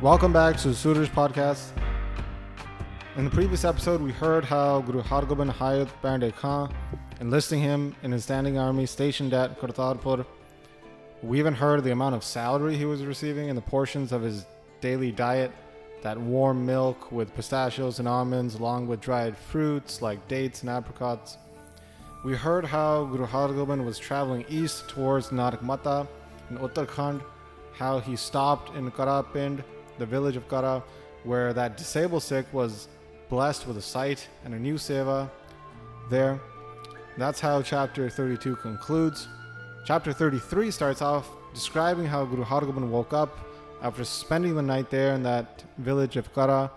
Welcome back to Suraj Podcast. In the previous episode, we heard how Guru Hargobind hired Painda Khan, enlisting him in his standing army stationed at Kartarpur. We even heard the amount of salary he was receiving and the portions of his daily diet that warm milk with pistachios and almonds, along with dried fruits like dates and apricots. We heard how Guru Hargobind was traveling east towards Nanakmata in Uttarakhand, how he stopped in Karapind, the village of Kara, where that disabled Sikh was blessed with a sight and a new seva there. That's how chapter 32 concludes. Chapter 33 starts off describing how Guru Hargobind woke up after spending the night there in that village of Kara,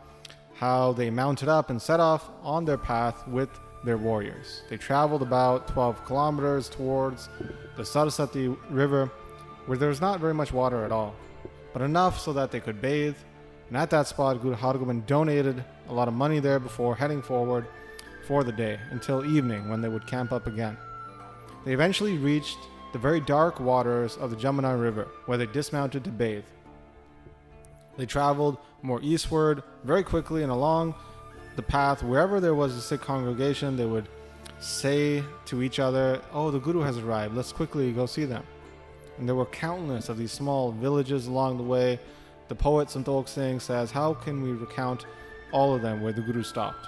how they mounted up and set off on their path with their warriors. They traveled about 12 kilometers towards the Saraswati River, where there was not very much water at all, but enough so that they could bathe. And at that spot, Guru Hargobind donated a lot of money there before heading forward for the day until evening when they would camp up again. They eventually reached the very dark waters of the Jamuna River, where they dismounted to bathe. They traveled more eastward very quickly and along the path. Wherever there was a Sikh congregation, they would say to each other, Oh, the Guru has arrived. Let's quickly go see them. And there were countless of these small villages along the way. The poet Santokh Singh says, How can we recount all of them where the Guru stopped?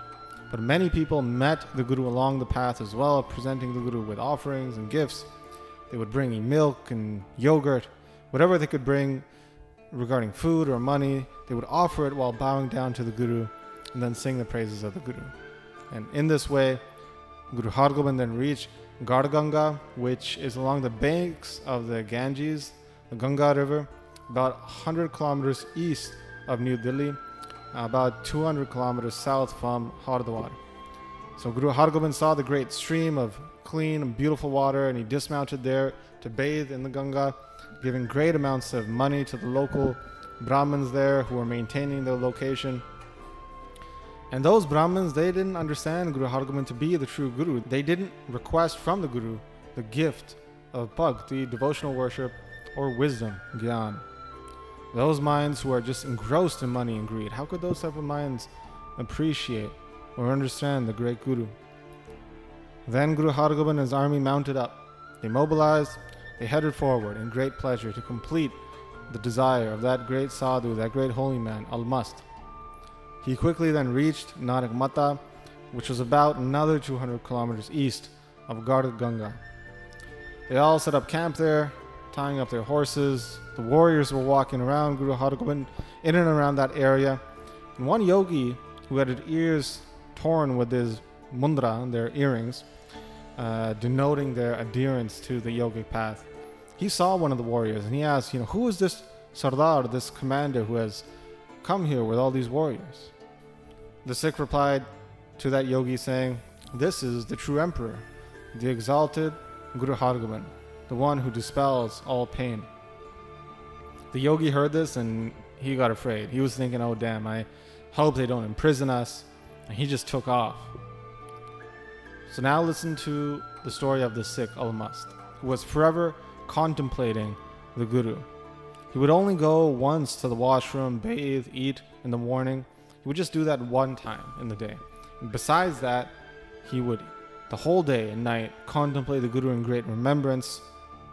But many people met the Guru along the path as well, presenting the Guru with offerings and gifts. They would bring him milk and yogurt, whatever they could bring regarding food or money, they would offer it while bowing down to the Guru and then sing the praises of the Guru. And in this way, Guru Hargobind then reached Garhganga, which is along the banks of the Ganges, the Ganga River, about 100 kilometers east of New Delhi, about 200 kilometers south from Hardwar. So Guru Hargobind saw the great stream of clean and beautiful water, and he dismounted there to bathe in the Ganga, giving great amounts of money to the local Brahmins there who were maintaining the location. And those Brahmins, they didn't understand Guru Hargobind to be the true Guru. They didn't request from the Guru the gift of bhakti, devotional worship, or wisdom, gyan. Those minds who are just engrossed in money and greed, how could those type of minds appreciate or understand the great Guru? Then Guru Hargobind and his army mounted up. They mobilized, they headed forward in great pleasure to complete the desire of that great sadhu, that great holy man, Almast. He quickly then reached Nanak Mata, which was about another 200 kilometers east of Garh Ganga. They all set up camp there, tying up their horses. The warriors were walking around Guru Hargobind in and around that area. And one yogi who had his ears torn with his mundra, their earrings, uh, denoting their adherence to the yogic path. He saw one of the warriors and he asked, you know, who is this Sardar, this commander who has come here with all these warriors? The Sikh replied to that yogi saying, This is the true emperor, the exalted Guru Hargobind, the one who dispels all pain. The yogi heard this and he got afraid. He was thinking, oh damn, I hope they don't imprison us. And he just took off. So now listen to the story of the Sikh Almast, who was forever contemplating the Guru. He would only go once to the washroom, bathe, eat in the morning. He would just do that one time in the day. And besides that, he would the whole day and night contemplate the Guru in great remembrance.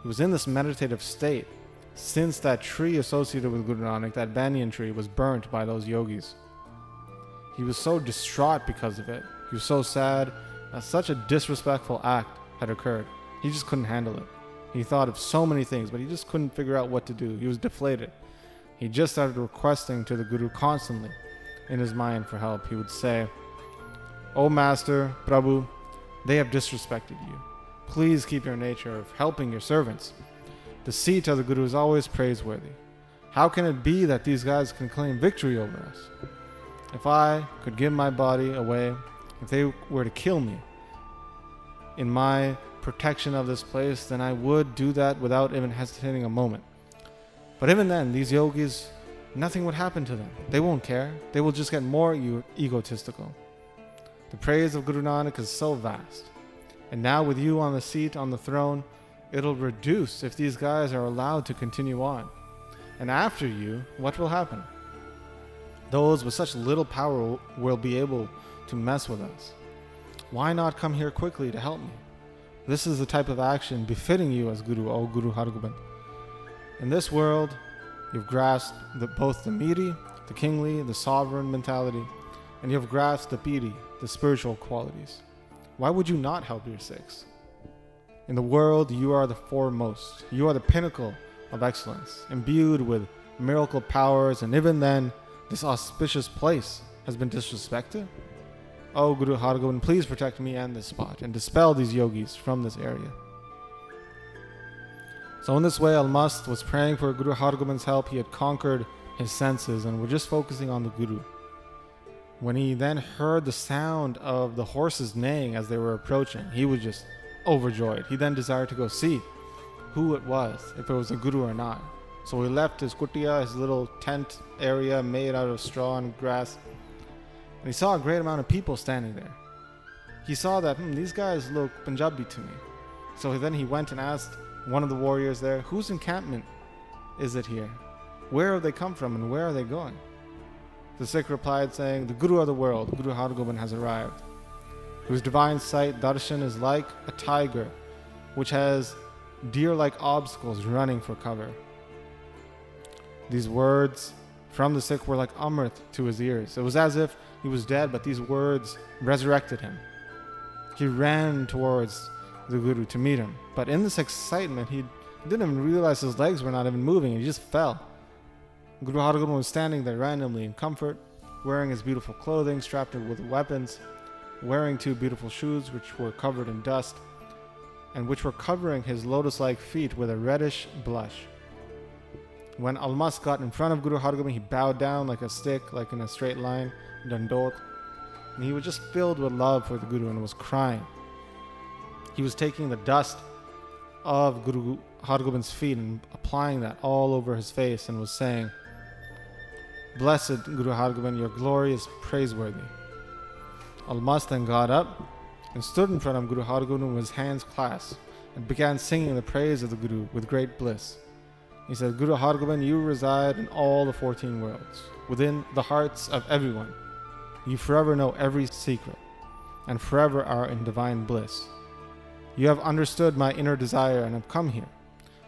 He was in this meditative state since that tree associated with Guru Nanak, that banyan tree, was burnt by those yogis. He was so distraught because of it. He was so sad that such a disrespectful act had occurred. He just couldn't handle it. He thought of so many things, but he just couldn't figure out what to do. He was deflated. He just started requesting to the Guru constantly in his mind for help. He would say, O Master, Prabhu, they have disrespected you. Please keep your nature of helping your servants. The seat of the Guru is always praiseworthy. How can it be that these guys can claim victory over us? If I could give my body away, if they were to kill me in my protection of this place, then I would do that without even hesitating a moment. But even then, these yogis nothing would happen to them. They won't care. They will just get more e- egotistical. The praise of Guru Nanak is so vast. And now, with you on the seat, on the throne, it'll reduce if these guys are allowed to continue on. And after you, what will happen? Those with such little power will be able to mess with us. Why not come here quickly to help me? This is the type of action befitting you as Guru, O Guru Hargobind. In this world, you've grasped the, both the miri, the kingly, the sovereign mentality, and you have grasped the piri, the spiritual qualities. Why would you not help your Sikhs? In the world, you are the foremost. You are the pinnacle of excellence, imbued with miracle powers, and even then, this auspicious place has been disrespected? Oh, Guru Hargobind, please protect me and this spot and dispel these yogis from this area. So, in this way, Almast was praying for Guru Hargobind's help. He had conquered his senses and was just focusing on the Guru. When he then heard the sound of the horses neighing as they were approaching, he was just overjoyed. He then desired to go see who it was, if it was a Guru or not. So he left his kutia, his little tent area made out of straw and grass, and he saw a great amount of people standing there. He saw that hmm, these guys look Punjabi to me. So then he went and asked one of the warriors there, Whose encampment is it here? Where have they come from and where are they going? The Sikh replied, saying, The Guru of the world, Guru Har Hargobind, has arrived, whose divine sight, darshan, is like a tiger, which has deer like obstacles running for cover. These words from the Sikh were like amrit to his ears. It was as if he was dead, but these words resurrected him. He ran towards the Guru to meet him, but in this excitement, he didn't even realize his legs were not even moving. He just fell. Guru Hargobind was standing there randomly in comfort, wearing his beautiful clothing, strapped with weapons, wearing two beautiful shoes which were covered in dust, and which were covering his lotus like feet with a reddish blush. When Almast got in front of Guru Hargobind, he bowed down like a stick, like in a straight line, dandot, and he was just filled with love for the Guru and was crying. He was taking the dust of Guru Hargobind's feet and applying that all over his face and was saying, Blessed Guru Hargobind, your glory is praiseworthy. Almast then got up and stood in front of Guru Hargobind with his hands clasped and began singing the praise of the Guru with great bliss. He said, Guru Hargobind, you reside in all the 14 worlds, within the hearts of everyone. You forever know every secret, and forever are in divine bliss. You have understood my inner desire and have come here.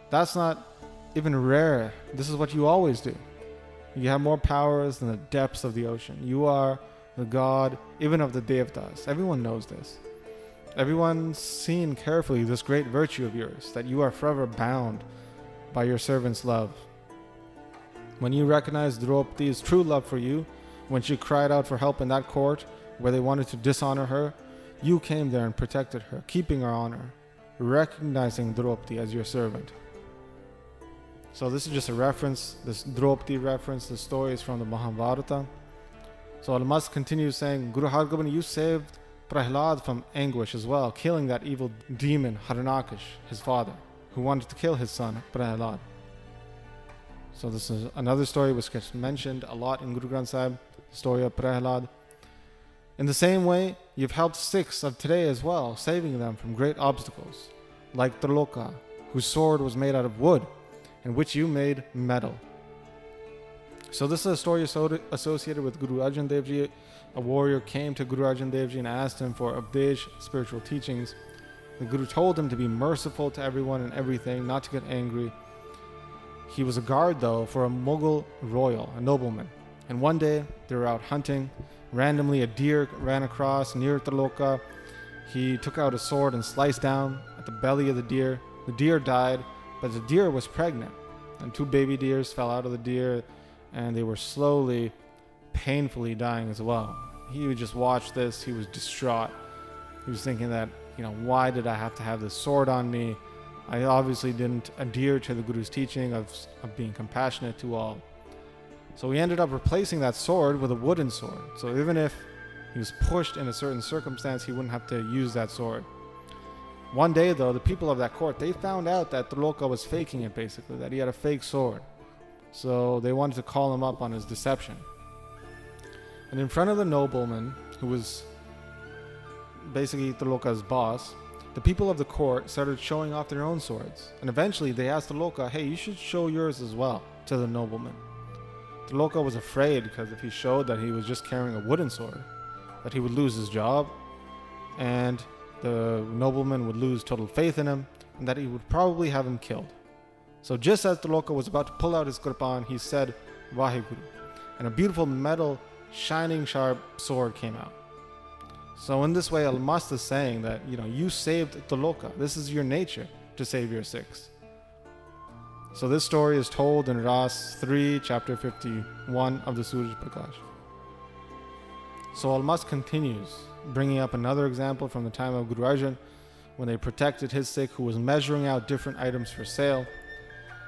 That's not even rare. This is what you always do. You have more powers than the depths of the ocean. You are the god even of the Devtas. Everyone knows this. Everyone's seen carefully this great virtue of yours, that you are forever bound by your servant's love. When you recognized Draupadi's true love for you, when she cried out for help in that court where they wanted to dishonor her, you came there and protected her, keeping her honor, recognizing Draupadi as your servant. So this is just a reference, this Draupadi reference, the story is from the Mahabharata. So Almast continues saying, Guru Hargobind, you saved Prahlad from anguish as well, killing that evil demon Haranakish, his father, who wanted to kill his son Prahlad. So this is another story which gets mentioned a lot in Guru Granth Sahib, the story of Prahlad. In the same way, you've helped Sikhs of today as well, saving them from great obstacles, like Tiloka, whose sword was made out of wood, and which you made metal. So this is a story associated with Guru Arjan Dev Ji. A warrior came to Guru Arjan Dev Ji and asked him for Updesh, spiritual teachings. The Guru told him to be merciful to everyone and everything, not to get angry. He was a guard, though, for a Mughal royal, a nobleman. And one day, they were out hunting, Randomly, a deer ran across near Tiloka. He took out a sword and sliced down at the belly of the deer. The deer died, but the deer was pregnant. And two baby deers fell out of the deer, and they were slowly, painfully dying as well. He would just watch this. He was distraught. He was thinking that, you know, why did I have to have this sword on me? I obviously didn't adhere to the Guru's teaching of, of being compassionate to all. So he ended up replacing that sword with a wooden sword. So even if he was pushed in a certain circumstance, he wouldn't have to use that sword. One day, though, the people of that court they found out that Tiloka was faking it, basically, that he had a fake sword. So they wanted to call him up on his deception. And in front of the nobleman, who was basically Tiloka's boss, the people of the court started showing off their own swords. And eventually they asked Tiloka, hey, you should show yours as well to the nobleman. Tiloka was afraid because if he showed that he was just carrying a wooden sword, that he would lose his job and the nobleman would lose total faith in him and that he would probably have him killed. So just as Taloka was about to pull out his kirpan, he said, Vaheguru, and a beautiful metal, shining sharp sword came out. So in this way, Almast is saying that, you know, you saved Tiloka. This is your nature to save your Sikhs. So this story is told in Ras 3, chapter 51 of the Suraj Prakash. So Almast continues, bringing up another example from the time of Guru Arjan, when they protected his Sikh who was measuring out different items for sale.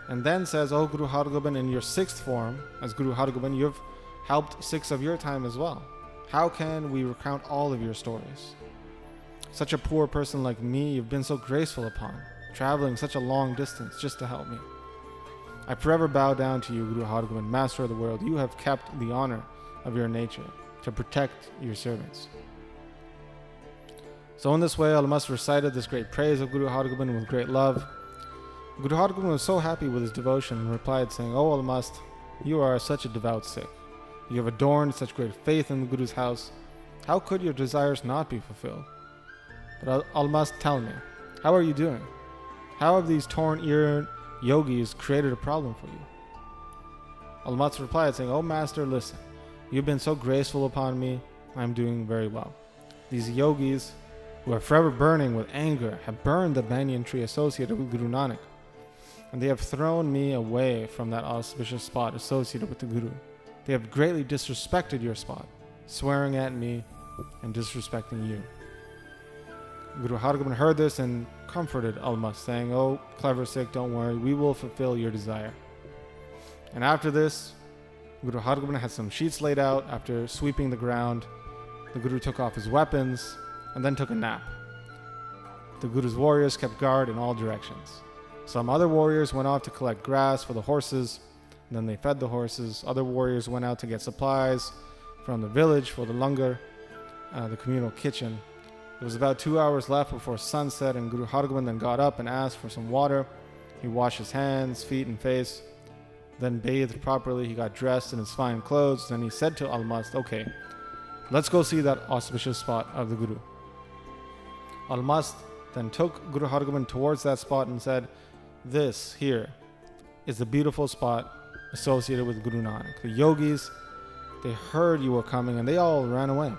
And then says, Oh Guru Hargobind, in your sixth form, as Guru Hargobind, you've helped Sikhs of your time as well. How can we recount all of your stories? Such a poor person like me, you've been so graceful upon, traveling such a long distance just to help me. I forever bow down to you, Guru Hargobind, Master of the world. You have kept the honor of your nature to protect your servants. So in this way, Almast recited this great praise of Guru Hargobind with great love. Guru Hargobind was so happy with his devotion and replied, saying, O Almast, you are such a devout Sikh. You have adorned such great faith in the Guru's house. How could your desires not be fulfilled? But Almast, tell me, how are you doing? How have these torn ear yogis created a problem for you? Almast replied, saying, O Master, listen. You've been so graceful upon me. I'm doing very well. These yogis, who are forever burning with anger, have burned the banyan tree associated with Guru Nanak, and they have thrown me away from that auspicious spot associated with the Guru. They have greatly disrespected your spot, swearing at me and disrespecting you. Guru Hargobind heard this and comforted Almast, saying, Oh, clever Sikh, don't worry, we will fulfill your desire. And after this, Guru Hargobind had some sheets laid out. After sweeping the ground, the Guru took off his weapons and then took a nap. The Guru's warriors kept guard in all directions. Some other warriors went off to collect grass for the horses then they fed the horses. Other warriors went out to get supplies from the village for the langar, uh, the communal kitchen. It was about two hours left before sunset, and Guru Hargobind then got up and asked for some water. He washed his hands, feet, and face, then bathed properly. He got dressed in his fine clothes. Then he said to Almast, Okay, let's go see that auspicious spot of the Guru. Almast then took Guru Hargobind towards that spot and said, This here is the beautiful spot associated with Guru Nanak. The yogis, they heard you were coming and they all ran away.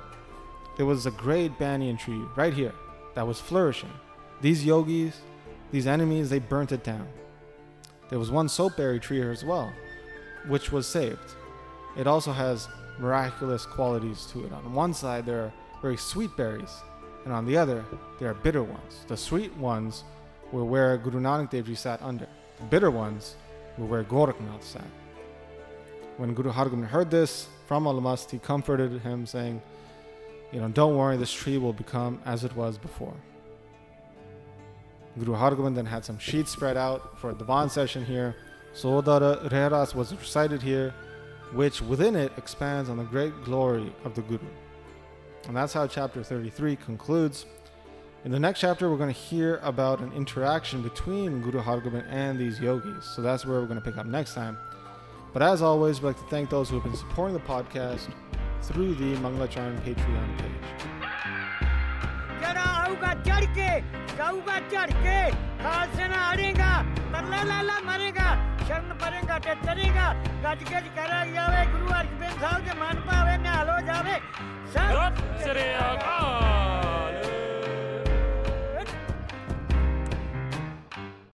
There was a great banyan tree right here that was flourishing. These yogis, these enemies, they burnt it down. There was one soapberry tree here as well, which was saved. It also has miraculous qualities to it. On one side, there are very sweet berries, and on the other, there are bitter ones. The sweet ones were where Guru Nanak Dev Ji sat under. The bitter ones were where Gorakhnath sat. When Guru Hargobind heard this from Almast, he comforted him, saying, You know, don't worry, this tree will become as it was before. Guru Hargobind then had some sheets spread out for a Divan session here. Sodara Rehras was recited here, which within it expands on the great glory of the Guru. And that's how chapter 33 concludes. In the next chapter, we're going to hear about an interaction between Guru Hargobind and these yogis. So that's where we're going to pick up next time. But as always, we'd like to thank those who have been supporting the podcast through the Manglacharan Patreon page. जरा आऊगा चढ़ के गाऊगा चढ़ के काल से ना अड़ेगा तरला लाला मरेगा शरण परेगा ते तरेगा गज गज करा जावे गुरु अर्जन साहब के मन पावे ने हलो जावे